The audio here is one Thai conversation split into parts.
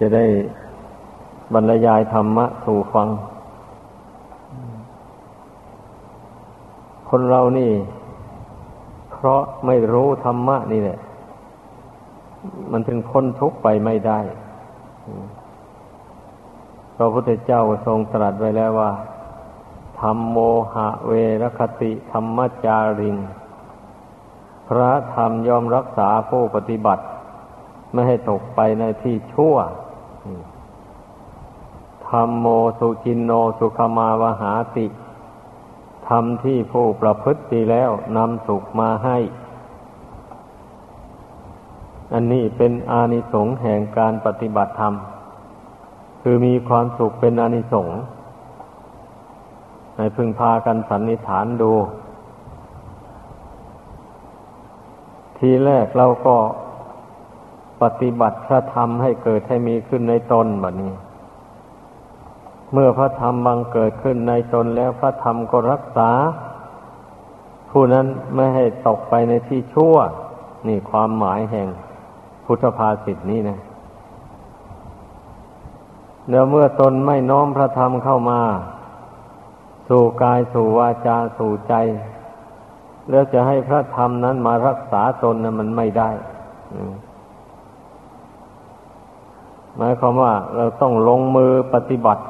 จะได้บรรยายธรรมะสู่ฟัง คนเรานี่ เพราะไม่รู้ธรรมะนี่แหละ มันถึงพ้นทุกข์ไปไม่ได้ พระพุทธเจ้าทรงตรัสไว้แล้วว่าธรรมโมหะเวรคติธรรมจาริง พระธรรมยอมรักษาผู้ปฏิบัติ ไม่ให้ตกไปในที่ชั่ว ธรรมโมสุจินโนสุขมาวหาติธรรมที่ผู้ประพฤติดีแล้วนำสุขมาให้ อันนี้เป็นอานิสงส์แห่งการปฏิบัติธรรม คือมีความสุขเป็นอานิสงส์ให้พึงพากันสันนิษฐานดู ทีแรกเราก็ ปฏิบัติพระธรรมให้เกิดให้มีขึ้นในตนแบบนี้ เมื่อพระธรรมบังเกิดขึ้นในตนแล้วพระธรรมก็รักษา ผู้นั้นไม่ให้ตกไปในที่ชั่ว นี่ความหมายแห่งพุทธภาษิตนี้นะเดี๋ยวเมื่อตนไม่น้อมพระธรรมเข้ามา สู่กายสู่วาจาสู่ใจ แล้วจะให้พระธรรมนั้นมารักษาตนนะมันไม่ได้ หมายความว่าเราต้องลงมือปฏิบัติ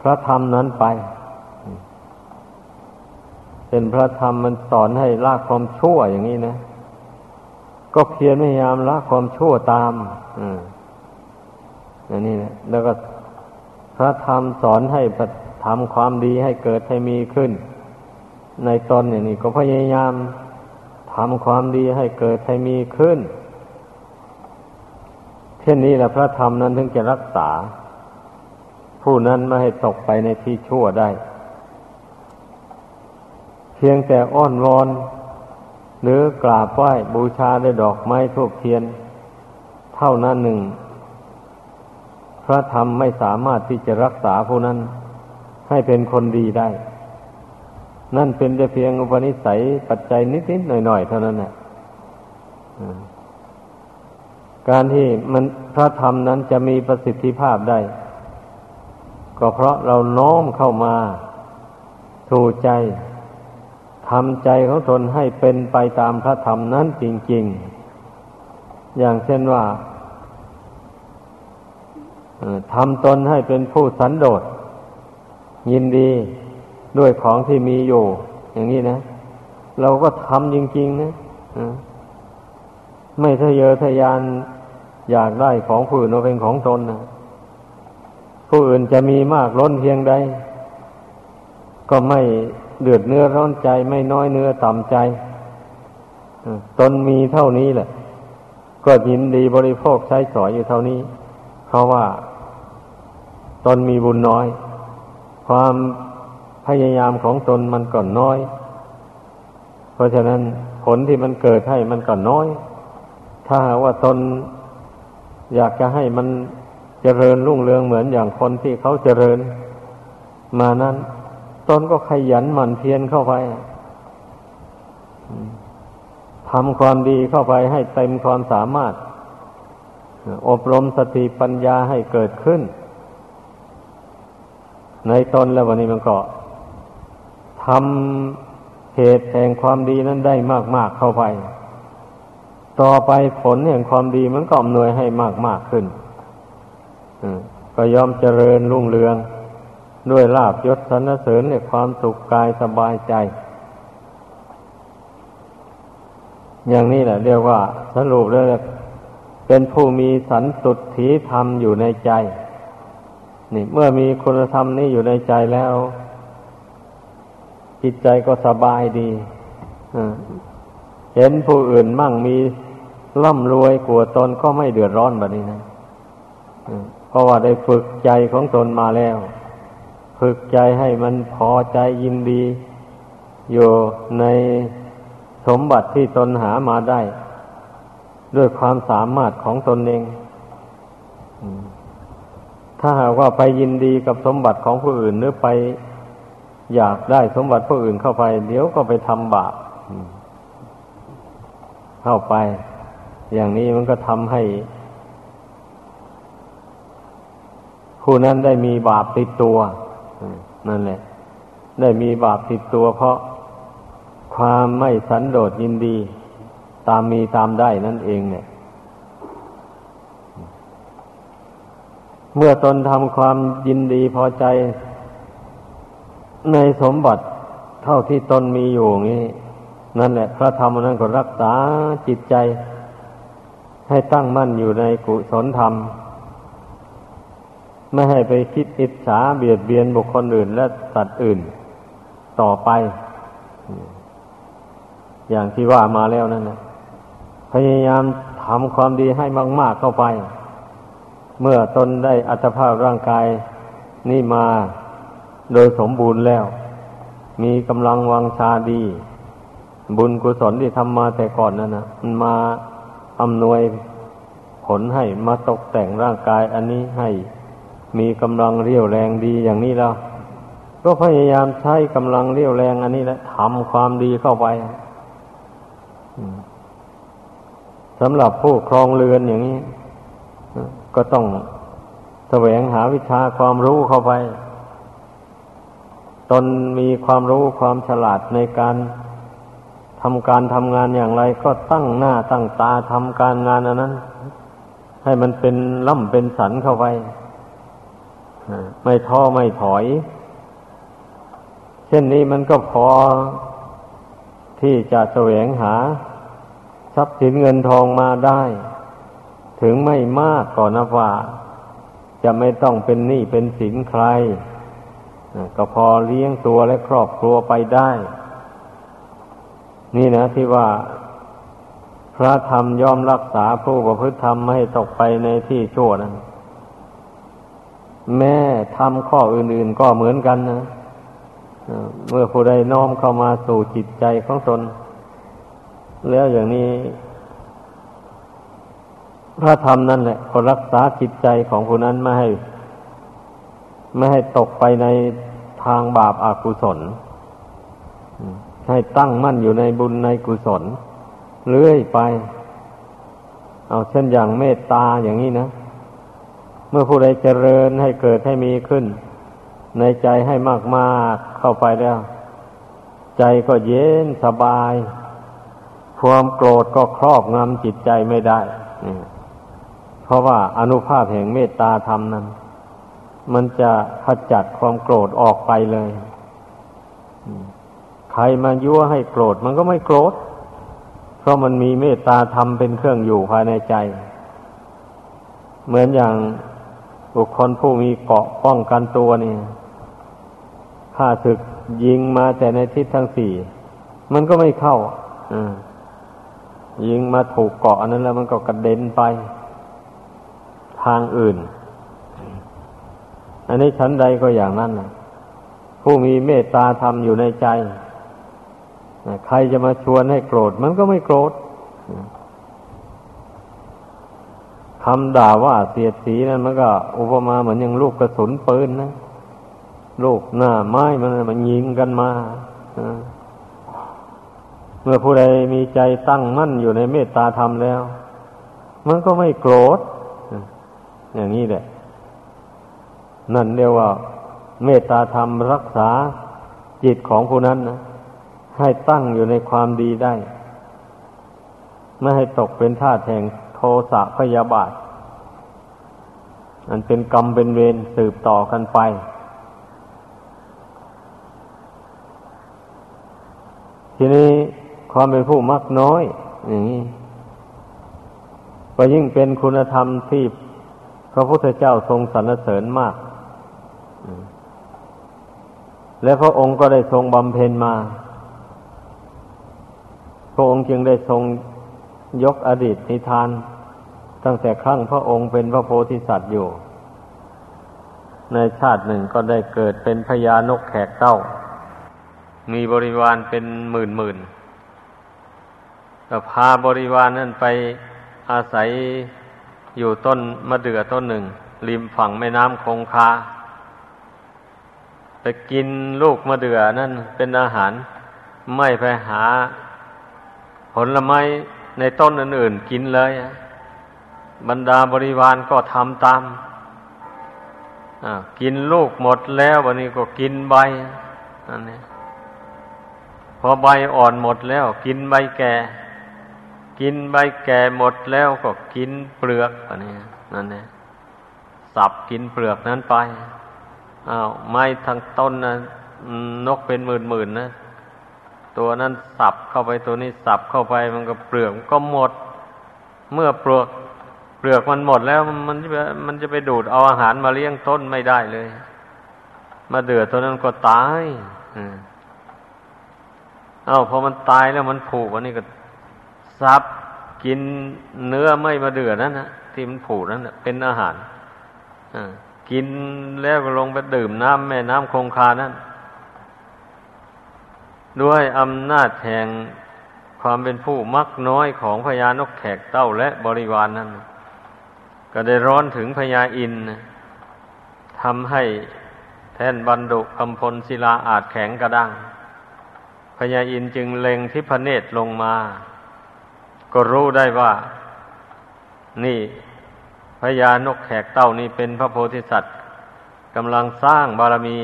พระธรรมนั้นไป เป็นพระธรรมมันสอนให้ละความชั่วอย่างนี้นะ ก็เพียรพยายามละความชั่วตามอันนี้นะแล้วก็พระธรรมสอนให้ทำความดีให้เกิดให้มีขึ้น ในตนอย่างนี้ก็พยายามทำความดีให้เกิดให้มีขึ้น ช่นนี้แหละพระธรรมนั้นถึงจะรักษา ผู้นั้นไม่ให้ตกไปในที่ชั่วได้ เพียงแต่อ้อนวอน หรือกราบไหว้บูชาด้วยดอกไม้ทูบเทียน เท่านั้นหนึ่ง พระธรรมไม่สามารถที่จะรักษาผู้นั้น ให้เป็นคนดีได้ นั่นเป็นแต่เพียงอุปนิสัยปัจจัยนิดๆหน่อยๆเท่านั้นแหละ การที่มันพระธรรมนั้นจะมีประสิทธิภาพได้ ก็เพราะเราน้อมเข้ามาถูใจทำใจของตนให้เป็นไปตามพระธรรมนั้นจริง ๆ อย่างเช่นว่าทำตนให้เป็นผู้สันโดษ ยินดีด้วยของที่มีอยู่ อย่างนี้นะ เราก็ทำจริง ๆ นะไม่ทะเยอทะยาน อยากได้ของผู้อื่นมาเป็นของตนนะผู้อื่นจะมีมากล้นเพียงใด ก็ไม่เดือดเนื้อร้อนใจไม่น้อยเนื้อต่ำใจตนมีเท่านี้แหละ ก็ยินดีบริโภคใช้สอยอยู่เท่านี้ เพราะว่า ตนมีบุญน้อย ความพยายามของตนมันก็น้อย เพราะฉะนั้นผลที่มันเกิดให้มันก็น้อย ถ้าว่าตน อยากจะให้มันเจริญรุ่งเรืองเหมือนอย่างคนที่เขาเจริญ มานั้นตนก็ขยันหมั่นเพียรเข้าไปทำความดีเข้าไปให้เต็มความสามารถ อบรมสติปัญญาให้เกิดขึ้น ในตนแล้ววันนี้มันก็ทำเหตุแห่งความดีนั้นได้มาก ๆเข้าไป ต่อไปผลแห่งความดีมันก็อำนวยให้มากๆขึ้นก็ยอมเจริญรุ่งเรือง ด้วยลาบยศสรรเสริญในความสุขกายสบายใจ อย่างนี้แหละเรียกว่าสรุปแล้วเป็นผู้มีสันตุถีธรรมอยู่ในใจ นี่ เมื่อมีคุณธรรมนี้อยู่ในใจแล้ว จิตใจก็สบายดีเห็นผู้อื่นมั่งมี ร่ำรวยกลัวตนก็ไม่เดือดร้อนแบบนี้นะเพราะว่าได้ฝึกใจของตนมาแล้ว ฝึกใจให้มันพอใจยินดี อยู่ในสมบัติที่ตนหามาได้ ด้วยความสามารถของตนเองถ้าหากว่าไปยินดีกับสมบัติของผู้อื่นหรือไปอยากได้สมบัติผู้อื่นเข้าไป เดี๋ยวก็ไปทำบาปเข้าไป อย่างนี้มันก็ทำให้ ผู้นั้นได้มีบาปติดตัวนั่นแหละ ได้มีบาปติดตัว เพราะความไม่สันโดษยินดี ตามมีตามได้นั่นเองเนี่ย เมื่อตนทำความยินดีพอใจในสมบัติเท่าที่ตนมีอยู่นี้ นั่นแหละ พระธรรมนั้นก็รักษาจิตใจ ให้ตั้งมั่นอยู่ในกุศลธรรม ไม่ให้ไปคิดอิจฉาเบียดเบียนบุคคลอื่น และสัตว์อื่น ต่อไป อย่างที่ว่ามาแล้วนั่นนะพยายามทำความดีให้มาก ๆเข้าไป เมื่อตนได้อัตภาพร่างกายนี่มาโดยสมบูรณ์แล้ว มีกำลังวังชาดี บุญกุศลที่ทำมาแต่ก่อนนั่นนะมันมา อำนวยผลให้มาตกแต่งร่างกายอันนี้ให้มีกำลังเรี่ยวแรงดีอย่างนี้แล้วก็พยายามใช้กำลังเรี่ยวแรงอันนี้แหละทำความดีเข้าไปสำหรับผู้ครองเรือนอย่างนี้ ก็ต้องแสวงหาวิชาความรู้เข้าไป ตนมีความรู้ความฉลาดในการำการทำงานอย่างไร ก็ตั้งหน้าตั้งตาทำการงานอันนั้น ให้มันเป็นล่ำเป็นสันเข้าไปไม่ท้อไม่ถอย เช่นนี้มันก็พอที่จะแสวงหา ทรัพย์สินเงินทองมาได้ ถึงไม่มากก่อนนะว่า จะไม่ต้องเป็นหนี้เป็นสินใคร ก็พอเลี้ยงตัวและครอบครัวไปได้ นี่นะที่ว่า พระธรรมย่อมรักษาผู้ประพฤติธรรมไม่ให้ตกไปในที่ชั่วนั้นแม่ทำข้ออื่น ๆ ก็เหมือนกันนะเมื่อผู้ใดน้อมเข้ามาสู่จิตใจของตน แล้วอย่างนี้ พระธรรมนั่นแหละก็รักษาจิตใจของผู้นั้นไม่ให้ ไม่ให้ตกไปในทางบาปอากุศล ให้ตั้งมั่นอยู่ในบุญในกุศลเรื่อยไป เอาเช่นอย่างเมตตาอย่างนี้นะ เมื่อผู้ใดเจริญให้เกิดให้มีขึ้น ในใจให้มากมากเข้าไปแล้ว ใจก็เย็นสบาย ความโกรธก็ครอบงำจิตใจไม่ได้ เพราะว่าอนุภาพแห่งเมตตาธรรมนั้น มันจะขจัดความโกรธออกไปเลย ใครมายั่วให้โกรธมันก็ไม่โกรธ เพราะมันมีเมตตาธรรมเป็นเครื่องอยู่ภายในใจ เหมือนอย่างบุคคลผู้มีเกาะป้องกันตัวนี่ข้าศึกยิงมาแต่ในทิศทั้งสี่ มันก็ไม่เข้ายิงมาถูกเกาะนั้นแล้วมันก็กระเด็นไป ทางอื่น อันนี้ชั้นใดก็อย่างนั้นนะผู้มีเมตตาธรรมอยู่ในใจ ใครจะมาชวนให้โกรธมันก็ไม่โกรธคำด่าว่าเสียดสีนั้นมันก็อุปมาเหมือนอย่างลูกกระสุนปืนนะลูกหน้าไม้มันมันยิงกันมาเมื่อผู้ใดมีใจตั้งมั่นอยู่ในเมตตาธรรมแล้ว มันก็ไม่โกรธอย่างนี้แหละ นั่นเรียกว่า เมตตาธรรมรักษาจิตของผู้นั้นนะ ให้ตั้งอยู่ในความดีได้ ไม่ให้ตกเป็นท่าแห่งโทสะพยาบาทมันเป็นกรรมเป็นเวรสืบต่อกันไป ทีนี้ความเป็นผู้มักน้อยอย่างนี้ก็ยิ่งเป็นคุณธรรมที่พระพุทธเจ้าทรงสรรเสริญมาก และพระองค์ก็ได้ทรงบำเพ็ญมา พระองค์จึงได้ทรงยกอดีตนิทาน ตั้งแต่ครั้งพระองค์เป็นพระโพธิสัตว์อยู่ ในชาติหนึ่งก็ได้เกิดเป็นพญานกแขกเต้า มีบริวารเป็นหมื่นหมื่นก็พาบริวารนั่นไปอาศัยอยู่ต้นมะเดื่อต้นหนึ่ง ริมฝั่งแม่น้ำคงคาไปกินลูกมะเดื่อนั่นเป็นอาหารไม่ไปหา ผลไม้ในต้นอื่นๆกินเลยบรรดาบริวารก็ทำตามกินลูกหมดแล้ววันนี้ก็กินใบอันนี้พอใบอ่อนหมดแล้ว กินใบแก่ กินใบแก่หมดแล้วก็กินเปลือกอันนี้นั่นเองสับกินเปลือกนั้นไปอ้าวไม้ทั้งต้นนะนกเป็นหมื่นหมื่นนะ ตัวนั้นสับเข้าไปตัวนี้สับเข้าไปมันก็เปลือกก็หมด เมื่อเปลือกเปลือกมันหมดแล้วมันจะมันจะไปดูดเอาอาหารมาเลี้ยงต้นไม่ได้เลย มาเดือดตัวนั้นก็ตายเอ้าพอมันตายแล้วมันผูกวันนี้ก็ซับกินเนื้อไม่มาเดือดนั่นนะที่มันผูกนั่นเป็นอาหารกินแล้วก็ลงไปดื่มน้ำแม่น้ำคงคานั่น ด้วยอำนาจแห่งความเป็นผู้มักน้อยของพญานกแขกเต้าและบริวารนนั้น ก็ได้ร้อนถึงพญาอินทำให้แท่นบรรดุกำพลศิลาอาจแข็งกระด้างพญาอินจึงเล็งทิพเนตรลงมา ก็รู้ได้ว่า นี่พญานกแขกเต้านี่เป็นพระโพธิสัตว์กำลังสร้างบารมี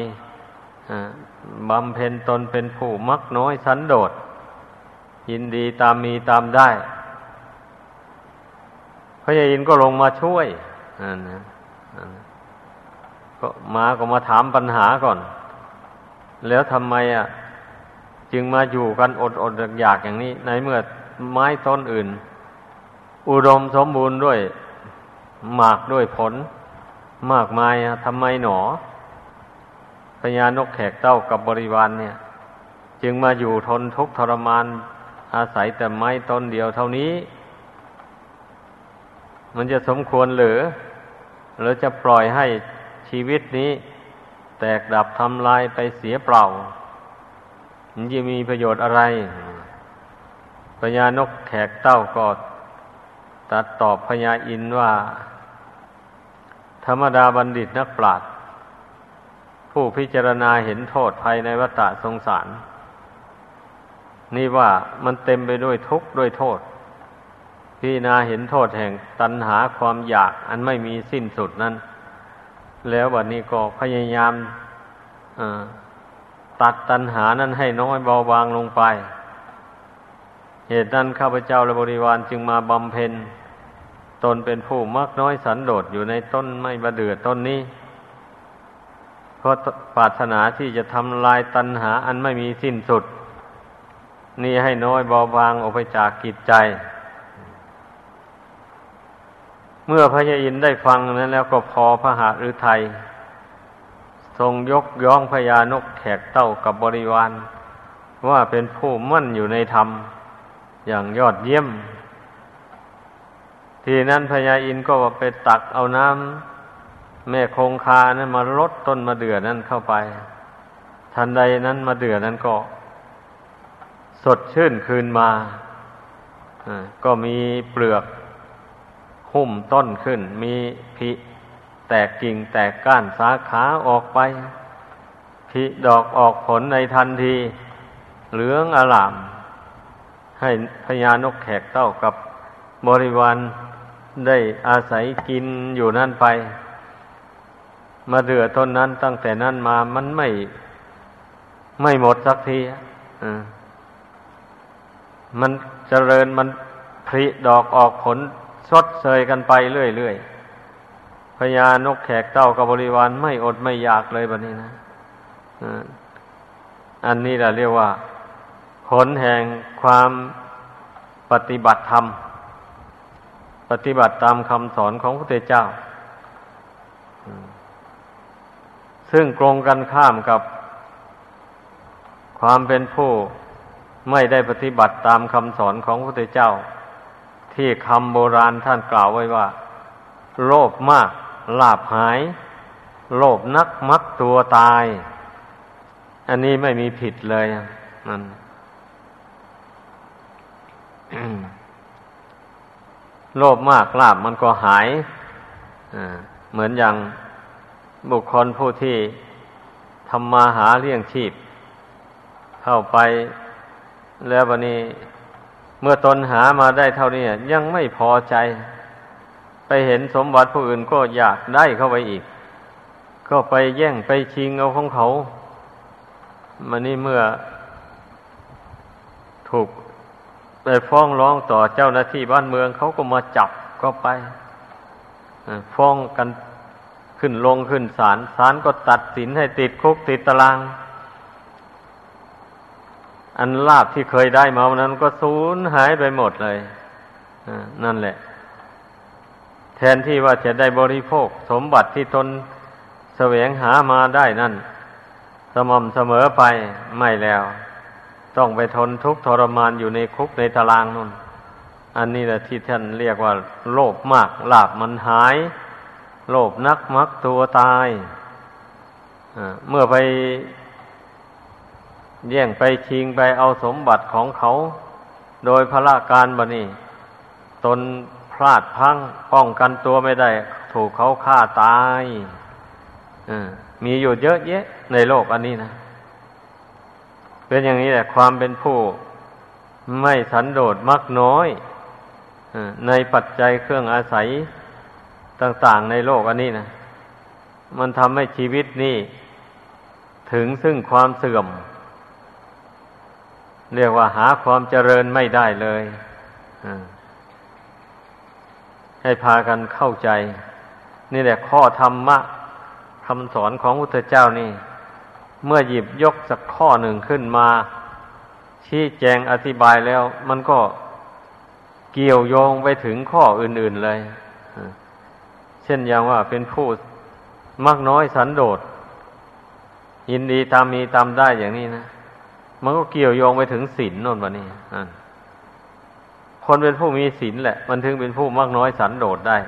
บำเพ็ญตนเป็นผู้มักน้อยสันโดษ ยินดีตามมีตามได้พระยายินก็ลงมาช่วยนะก็มาก็มาถามปัญหาก่อน แล้วทำไมอะ จึงมาอยู่กันอดอดอยากอย่างนี้ ในเมื่อไม้ต้นอื่น อุดมสมบูรณ์ด้วยหมากด้วยผล มากมายทำไมหนอ พญานกแขกเต้ากับบริวารเนี่ย จึงมาอยู่ทนทุกข์ทรมาน อาศัยแต่ไม้ต้นเดียวเท่านี้ มันจะสมควรหรือหรือจะปล่อยให้ชีวิตนี้ แตกดับทำลายไปเสียเปล่า มันจะมีประโยชน์อะไรพญานกแขกเต้าก็ตัดตอบพญาอินว่า ธรรมดาบัณฑิตนักปราชญ์ ผู้พิจารณาเห็นโทษภายในวัฏสงสาร นี่ว่ามันเต็มไปด้วยทุกข์ด้วยโทษ พิจารณาเห็นโทษแห่งตัณหาความอยากอันไม่มีสิ้นสุดนั้น แล้ววันนี้ก็พยายามตัดตัณหานั้นให้น้อยเบาบางลงไป เหตุนั้นข้าพเจ้าและบริวารจึงมาบำเพ็ญตนเป็นผู้มักน้อยสันโดษอยู่ในต้นไม้บะเดือต้นนี้ เพราะปรารถนาที่จะทำลายตัณหาอันไม่มีสิ้นสุด นี่ให้น้อยเบาบางออกไปจากกิจใจ เมื่อพระยาอินได้ฟังนั้นแล้วก็พอพระหฤทัยทรงยกย่องพญานกแขกเต้ากับบริวาร ว่าเป็นผู้มั่นอยู่ในธรรม อย่างยอดเยี่ยม ทีนั้นพญาอินก็ไปตักเอาน้ำ แม่คงคานั้นมาลดต้นมะเดื่อนั้นเข้าไป ทันใดนั้นมะเดื่อนั้นก็ สดชื่นคืนมาก็มีเปลือกหุ้มต้นขึ้น มีพิแตกกิ่งแตกก้านสาขาออกไปพิดอกออกผลในทันที เหลืองอลาม ให้พญานกแขกเต้ากับบริวารได้อาศัยกินอยู่นั่นไป มาเดือต้นนั้นตั้งแต่นั้นมามันไม่ไม่หมดสักทีมันเจริญมันผลิดอกออกผลสดเสยกันไปเรื่อยๆพญานกแขกเต้ากับบริวารไม่อดไม่อยากเลยแบบนี้นะอันนี้แหละเรียกว่า ผลแห่งความปฏิบัติธรรม ปฏิบัติตามคำสอนของพระเจ้า ซึ่งตรงกันข้ามกับ ความเป็นผู้ไม่ได้ปฏิบัติตามคำสอนของพระพุทธเจ้า ที่คำโบราณท่านกล่าวไว้ว่า โลภมากลาบหาย โลภนักมักตัวตาย อันนี้ไม่มีผิดเลยนั่นโลภมากลาบมันก็หาย เหมือนอย่าง บุคคลผู้ที่ทำมาหาเลี้ยงชีพ เข้าไปแล้ววันนี้เมื่อตนหามาได้เท่านี้ยังไม่พอใจ ไปเห็นสมบัติผู้อื่นก็อยากได้เข้าไปอีก ก็ไปแย่งไปชิงเอาของเขามันนี่เมื่อถูกไปฟ้องร้องต่อเจ้าหน้าที่บ้านเมืองเขาก็มาจับก็ไปฟ้องกัน ขึ้นลงขึ้นศาลศาลก็ตัดสินให้ติดคุกติดตาราง อันลาบที่เคยได้มาวันนั้นก็สูญหายไปหมดเลยนั่นแหละ แทนที่ว่าจะได้บริโภค สมบัติที่ตนแสวงหามาได้นั่น สม่ำเสมอไปไม่แล้ว ต้องไปทนทุกข์ทรมานอยู่ในคุกในตารางนั่นอันนี้แหละที่ท่านเรียกว่า โลภมากลาบมันหาย โลภนักมักตัวตายเมื่อไปแย่งไปชิงไปเอาสมบัติของเขา โดยพระการบนี้ตนพลาดพังป้องกันตัวไม่ได้ ถูกเขาฆ่าตายมีอยู่เยอะแยะ ในโลกอันนี้นะ เป็นอย่างนี้แหละความเป็นผู้ ไม่สันโดษมักน้อยในปัจจัยเครื่องอาศัย ต่างๆในโลกอันนี้นะมันทำให้ชีวิตนี้ถึงซึ่งความเสื่อม เรียกว่าหาความเจริญไม่ได้เลยให้พากันเข้าใจ นี่แหละข้อธรรมะคำสอนของพุทธเจ้านี่ เมื่อหยิบยกสักข้อหนึ่งขึ้นมา ชี้แจงอธิบายแล้ว มันก็เกี่ยวโยงไปถึงข้ออื่น ๆเลย เช่นอย่างว่าเป็นผู้มักน้อยสันโดษยินดีตามมีตามได้อย่างนี้นะมันก็เกี่ยวโยงไปถึงศีลนนวะนี่คนเป็นผู้มีศีลแหละ มันถึงเป็นผู้มักน้อยสันโดษได้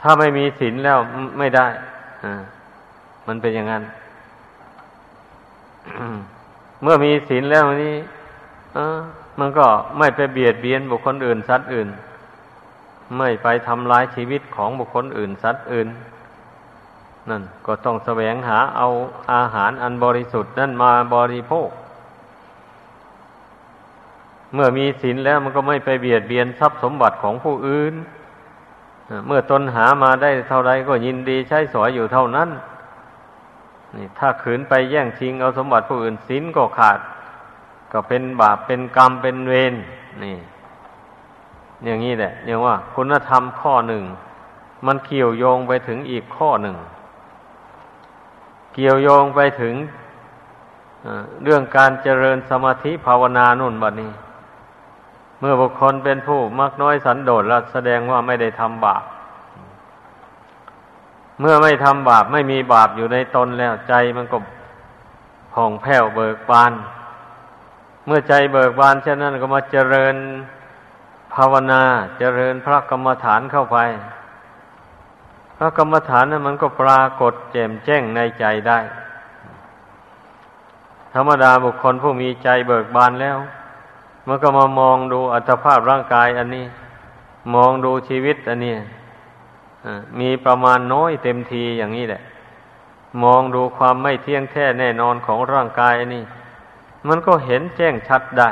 ถ้าไม่มีศีลแล้วไม่ได้มันเป็นอย่างนั้นเมื่อมีศีลแล้วนี้มันก็ไม่ไปเบียดเบียนบุคคลอื่นสัตว์อื่น ไม่ไปทำลายชีวิตของบุคคลอื่นสัตว์อื่น นั่นก็ต้องแสวงหาเอาอาหารอันบริสุทธิ์นั่นมาบริโภค เมื่อมีศีลแล้วมันก็ไม่ไปเบียดเบียนทรัพย์สมบัติของผู้อื่น เมื่อตนหามาได้เท่าไรก็ยินดีใช้สอยอยู่เท่านั้นนี่ถ้าขืนไปแย่งชิงเอาสมบัติผู้อื่นศีลก็ขาด ก็เป็นบาปเป็นกรรมเป็นเวรนี่ อย่างนี้แหละอย่างว่า คุณธรรมข้อหนึ่ง มันเกี่ยวโยงไปถึงอีกข้อหนึ่ง เกี่ยวโยงไปถึงเรื่องการเจริญสมาธิภาวนานุ่นบัดนี้ เมื่อบุคคลเป็นผู้มักน้อยสันโดษแล้วแสดงว่าไม่ได้ทำบาป เมื่อไม่ทำบาปไม่มีบาปอยู่ในตนแล้วใจมันก็ผ่องแผ้วเบิกบาน เมื่อใจเบิกบานเช่นนั้นก็มาเจริญ ภาวนาเจริญพระกรรมฐานเข้าไป พระกรรมฐานนั้นมันก็ปรากฏแจ่มแจ้งในใจได้ ธรรมดาบุคคลผู้มีใจเบิกบานแล้ว มันก็มามองดูอัตภาพร่างกายอันนี้ มองดูชีวิตอันนี้มีประมาณน้อยเต็มทีอย่างนี้แหละ มองดูความไม่เที่ยงแท้แน่นอนของร่างกายอันนี้ มันก็เห็นแจ้งชัดได้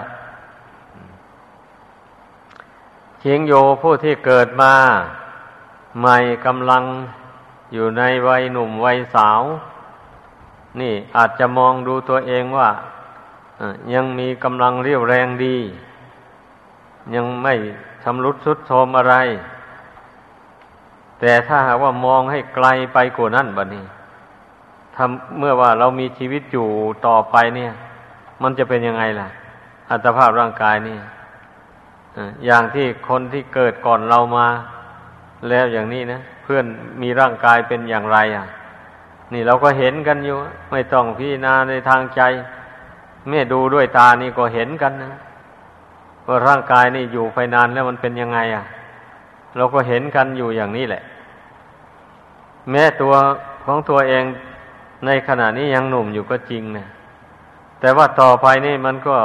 เชียงโยผู้ที่เกิดมา ใหม่กำลังอยู่ในวัยหนุ่มวัยสาว นี่อาจจะมองดูตัวเองว่ายังมีกำลังเรียวแรงดี ยังไม่ชำรุดสุดโทมอะไร แต่ถ้าหากว่ามองให้ไกลไปกว่านั้นบัดนี้ทำเมื่อว่าเรามีชีวิตอยู่ต่อไปเนี่ย มันจะเป็นยังไงล่ะ อัตภาพร่างกายนี่ อย่างที่คนที่เกิดก่อนเรามา แล้วอย่างนี้นะเพื่อนมีร่างกายเป็นอย่างไรอะ นี่เราก็เห็นกันอยู่ ไม่ต้องพิจารณาในทางใจแม่ดูด้วยตานี่ก็เห็นกันนะว่าร่างกายนี่อยู่ไปนานแล้วมันเป็นยังไง อะ เราก็เห็นกันอยู่อย่างนี้แหละ แม้ตัวของตัวเองในขณะนี้ยังหนุ่มอยู่ก็จริงนะแต่ว่าต่อไปนี่มันก็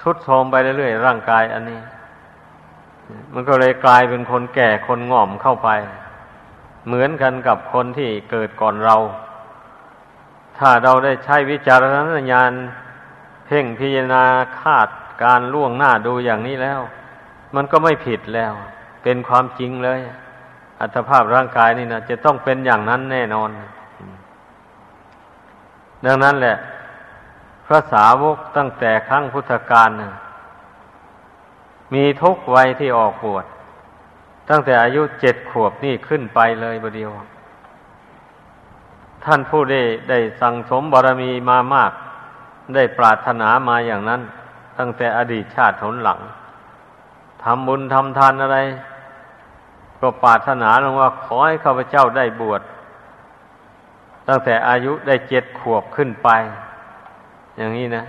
ทุดโทรมไปเรื่อยๆร่างกายอันนี้ มันก็เลยกลายเป็นคนแก่คนง่อมเข้าไป เหมือนกันกับคนที่เกิดก่อนเรา ถ้าเราได้ใช้วิจารณญาณเพ่งพิจารณาคาดการล่วงหน้าดูอย่างนี้แล้ว มันก็ไม่ผิดแล้ว เป็นความจริงเลย อัตภาพร่างกายนี่นะจะต้องเป็นอย่างนั้นแน่นอน ดังนั้นแหละ พระสาวกตั้งแต่ครั้งพุทธกาลนะ มีทุกวัยที่ออกบวชตั้งแต่อายุเจ็ดขวบนี่ขึ้นไปเลยบเดียว ท่านผู้ได้ได้สั่งสมบารมีมามาก ได้ปรารถนามาอย่างนั้น ตั้งแต่อดีตชาติหนหลังทำบุญทำทานอะไร ก็ปรารถนาลงว่า ขอให้ข้าพเจ้าได้บวชตั้งแต่อายุได้เจ็ดขวบขึ้นไป อย่างนี้นะ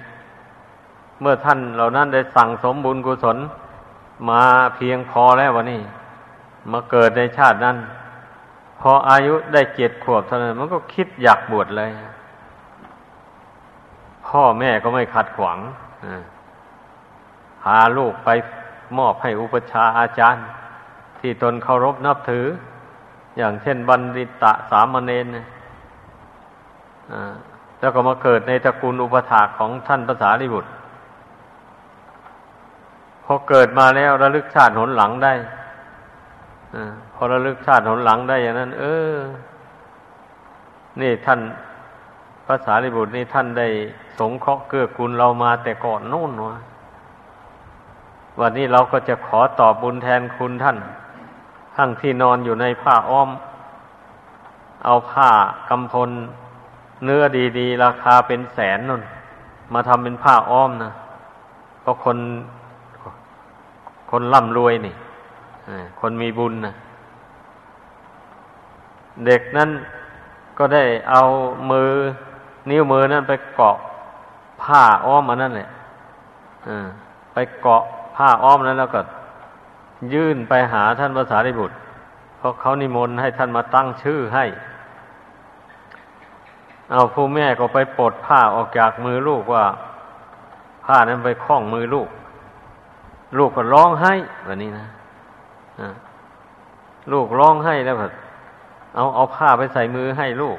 เมื่อท่านเหล่านั้นได้สั่งสมบุญกุศล มาเพียงพอแล้ววะนี่มาเกิดในชาตินั้น พออายุได้เจ็ดขวบเท่านั้นมันก็คิดอยากบวชเลย พ่อแม่ก็ไม่ขัดขวางพาลูกไปมอบให้อุปชาอาจารย์ ที่ตนเคารพนับถือ อย่างเช่นบัณฑิตะสามเณรแล้วก็มาเกิดในตระกูลอุปถาของท่านภาษาลิบุตร อเกิดมาแล้วระลึกชาติหนหลังได้อพอระลึกชาติหนหลังได้อย่างนั้น เออ นี่ท่านภาษาลิบุตรนี่ท่านได้สงเคราะห์เกื้อกูลเรามาแต่ก่อนโน่นวะวันนี้เราก็จะขอตอบบุญแทนคุณท่าน ทั้งที่นอนอยู่ในผ้าอ้อม เอาผ้ากำพล เนื้อดี ๆ ราคาเป็นแสนนุ่น มาทำเป็นผ้าอ้อมนะเพราะคน คนร่ำรวยนี่คนมีบุญนะเด็กนั้นก็ได้เอามือ นิ้วมือนั้นไปเกาะผ้าอ้อมมันนั่นแหละไปเกาะผ้าอ้อมนั้นแล้วก็ยื่นไปหาท่านภาษาริบุตร เพราะเขานิมนต์ให้ท่านมาตั้งชื่อให้ เอาผู้แม่ก็ไปปลดผ้าออกจากมือลูกว่า ผ้านั้นไปคล้องมือลูก ลูกก็ร้องไห้แบบนี้นะลูกร้องไห้แล้วแบบเอาเอาผ้าไปใส่มือให้ลูก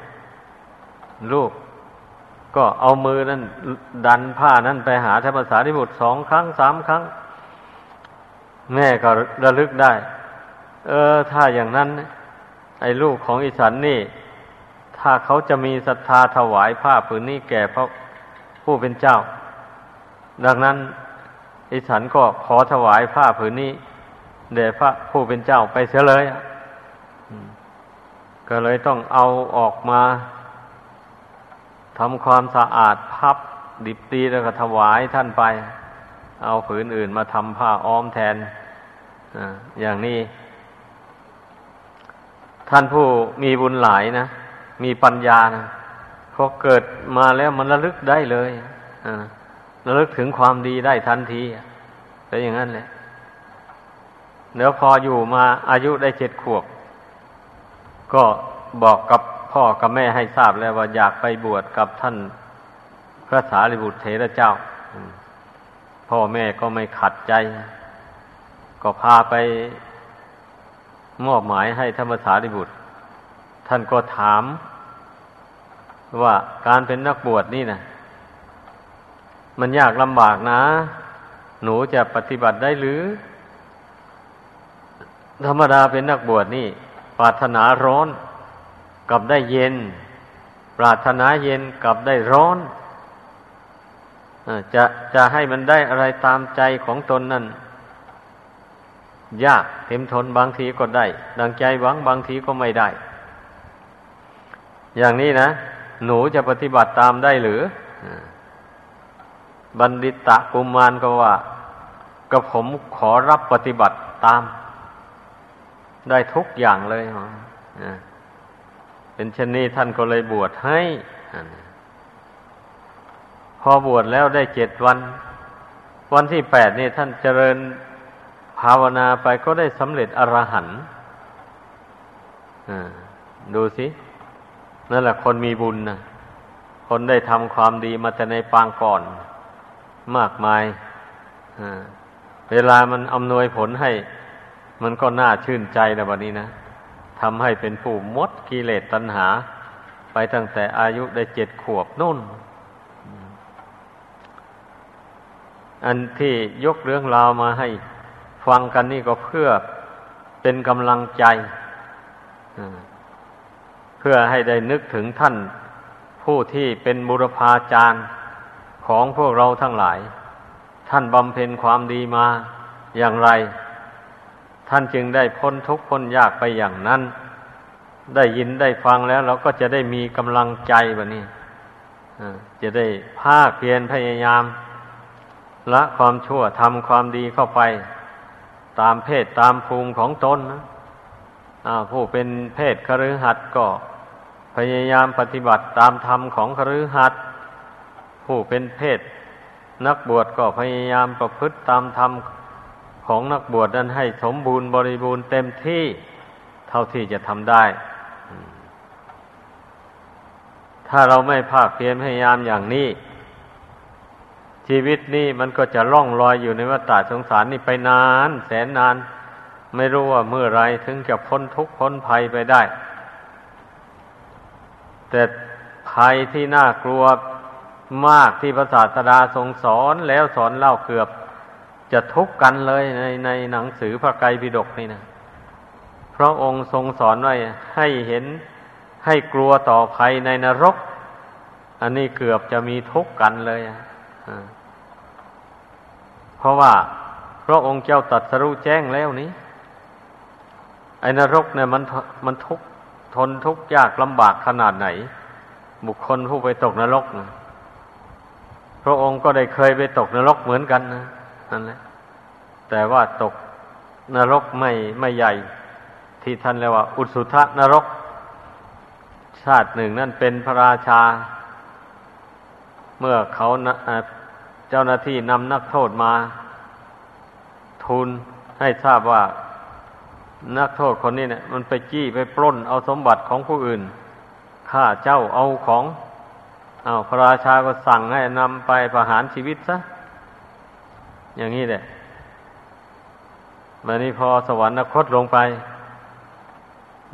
ลูก ก็เอามือนั้น ดันผ้านั้นไปหาธรรมสารีบุตรสองครั้งสามครั้ง แม่ก็ระลึกได้ เออ ถ้าอย่างนั้น ไอ้ลูกของอิสันนี่ ถ้าเขาจะมีศรัทธาถวายผ้าผืนนี้แก่พระผู้เป็นเจ้า ดังนั้น อิสันก็ขอถวายผ้าผืนนี้แด่พระผู้เป็นเจ้าไปเสียเลยก็เลยต้องเอาออกมาทำความสะอาดพับดิบตีแล้วก็ถวายท่านไป เอาผืนอื่นมาทำผ้าอ้อมแทนอย่างนี้ ท่านผู้มีบุญหลายนะ มีปัญญานะพอเกิดมาแล้วมันระลึกได้เลย ระลึกถึงความดีได้ทันทีเป็นอย่างนั้นแหละเดี๋ยวพออยู่มาอายุได้เจ็ดขวบ ก็บอกกับพ่อกับแม่ให้ทราบแล้วว่าอยากไปบวชกับท่านพระสารีบุตรเถระเจ้า พ่อแม่ก็ไม่ขัดใจ ก็พาไปมอบหมายให้ธรรมสารีบุตร ท่านก็ถามว่าการเป็นนักบวชนี่นะ มันยากลำบากนะ หนูจะปฏิบัติได้หรือ ธรรมดาเป็นนักบวชนี่ ปรารถนาร้อนกลับได้เย็น ปรารถนาเย็นกลับได้ร้อนจะจะให้มันได้อะไรตามใจของตนนั่น ยากเต็มทนบางทีก็ได้ ดังใจหวังบางทีก็ไม่ได้ อย่างนี้นะ หนูจะปฏิบัติตามได้หรือ บัณฑิตะกุมารก็ว่าก็ผมขอรับปฏิบัติตาม ได้ทุกอย่างเลยเป็นเช่นนี้ท่านก็เลยบวชให้พอบวชแล้วได้เจ็ดวัน วันที่แปดนี่ท่านเจริญภาวนาไปก็ได้สำเร็จอรหันต์ดูสิ นั่นแหละคนมีบุญนะคนได้ทำความดีมาแต่ในปางก่อน มากมายเวลามันอำนวยผลให้ มันก็น่าชื่นใจนะวันนี้นะทำให้เป็นผู้มดกิเลสตัณหา ไปตั้งแต่อายุได้เจ็ดขวบนุ่น อันที่ยกเรื่องราวมาให้ฟังกันนี่ก็เพื่อเป็นกำลังใจเพื่อให้ได้นึกถึงท่านผู้ที่เป็นบุรพาจารย์ ของพวกเราทั้งหลาย ท่านบำเพ็ญความดีมาอย่างไร ท่านจึงได้พ้นทุกข์พ้นยากไปอย่างนั้น ได้ยินได้ฟังแล้วเราก็จะได้มีกำลังใจแบบนี้จะได้ภาคเพียรพยายาม ละความชั่วทำความดีเข้าไป ตามเพศตามภูมิของตนนะผู้เป็นเพศคฤหัสถ์ก็ พยายามปฏิบัติตามธรรมของคฤหัสถ์ ผู้เป็นเพศ นักบวชก็พยายามประพฤติตามธรรมของนักบวชนั้นให้สมบูรณ์บริบูรณ์เต็มที่เท่าที่จะทำได้ ถ้าเราไม่ภาคเพียรพยายามอย่างนี้ ชีวิตนี้มันก็จะล่องลอยอยู่ในวัฏสงสารนี่ไปนาน แสนนาน ไม่รู้ว่าเมื่อไรถึงจะพ้นทุกข์พ้นภัยไปได้ แต่ภัยที่น่ากลัว มากที่พระศาสดาทรงสอนแล้วสอนเล่าเกือบจะทุกข์กันเลยในในหนังสือพระไกรปิฎกนี่นะเพราะองค์ทรงสอนไว้ให้เห็นให้กลัวต่อภัยในนรก อันนี้เกือบจะมีทุกข์กันเลยเพราะว่าพระองค์เจ้าตัดสรู้แจ้งแล้วนี้ ไอ้นรกเนี่ยมันมันทุกข์ทนทุกข์ยากลำบากขนาดไหน บุคคลผู้ไปตกนรกนะ พระองค์ก็ได้เคยไปตกนรกเหมือนกันนะนั่นแหละแต่ว่าตกนรกไม่ไม่ใหญ่ ที่ท่านเรียกว่า อุสุทนรก ชาติหนึ่งนั่นเป็นพระราชา เมื่อเขาเจ้าหน้าที่นำนักโทษมา ทูลให้ทราบว่านักโทษคนนี้เนี่ย มันไปจี้ไปปล้นเอาสมบัติของผู้อื่นข้าเจ้าเอาของ อาพระราชาก็สั่งให้นำไปประหารชีวิตซะ อย่างนี้แหละวันนี้พอสวรรคตลงไป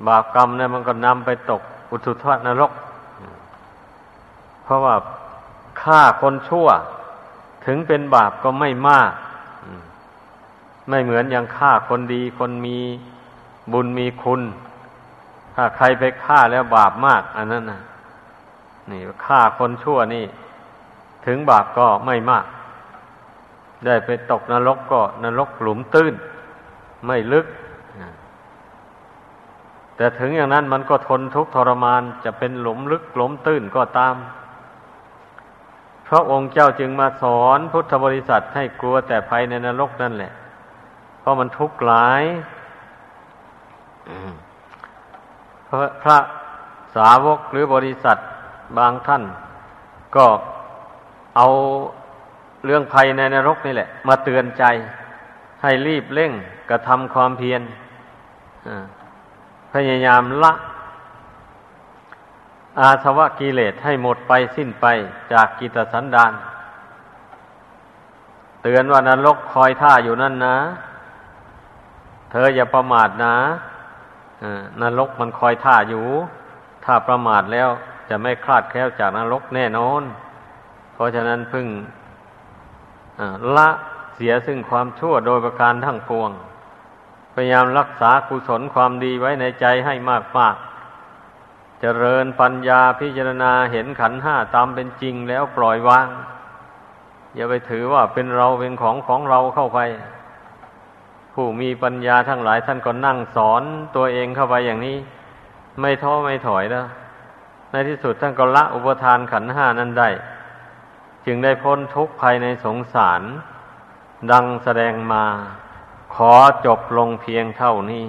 บาปกรรมเนี่ยมันก็นำไปตกอุทุทวนรก เพราะว่าฆ่าคนชั่ว ถึงเป็นบาปก็ไม่มาก ไม่เหมือนอย่างฆ่าคนดี คนมีบุญมีคุณ ถ้าใครไปฆ่าแล้วบาปมาก อันนั้นนะ นี่ฆ่าคนชั่วนี่ ถึงบาปก็ไม่มาก ได้ไปตกนรกก็นรกหลุมตื้น ไม่ลึก แต่ถึงอย่างนั้นมันก็ทนทุกข์ทรมานจะเป็นหลุมลึกหลุมตื้นก็ตาม พระองค์เจ้าจึงมาสอนพุทธบริษัทให้กลัวแต่ภัยในนรกนั่นแหละ เพราะมันทุกข์หลายพระพระสาวกหรือบริษัท บางท่านก็เอาเรื่องภัยในนรกนี่แหละ มาเตือนใจ ให้รีบเร่งกระทำความเพียรพยายามละ อาสวะกิเลสให้หมดไปสิ้นไปจากกิตสันดานเตือนว่านรกคอยท่าอยู่นั่นนะ เธออย่าประมาทนะนรกมันคอยท่าอยู่ ถ้าประมาทแล้ว จะไม่คลาดแคล้วจากนรกแน่นอน เพราะฉะนั้นพึ่งละเสียซึ่งความชั่วโดยประการทั้งปวง พยายามรักษากุศลความดีไว้ในใจให้มากมากเจริญปัญญาพิจารณาเห็นขันห้าตามเป็นจริงแล้วปล่อยวาง อย่าไปถือว่าเป็นเราเป็นของของเราเข้าไป ผู้มีปัญญาทั้งหลายท่านก็นั่งสอนตัวเองเข้าไปอย่างนี้ ไม่ท้อไม่ถอยนะ ในที่สุดท่านก็ละอุปทานขันห้านั้นได้ จึงได้พ้นทุกข์ภายในสงสาร ดังแสดงมา ขอจบลงเพียงเท่านี้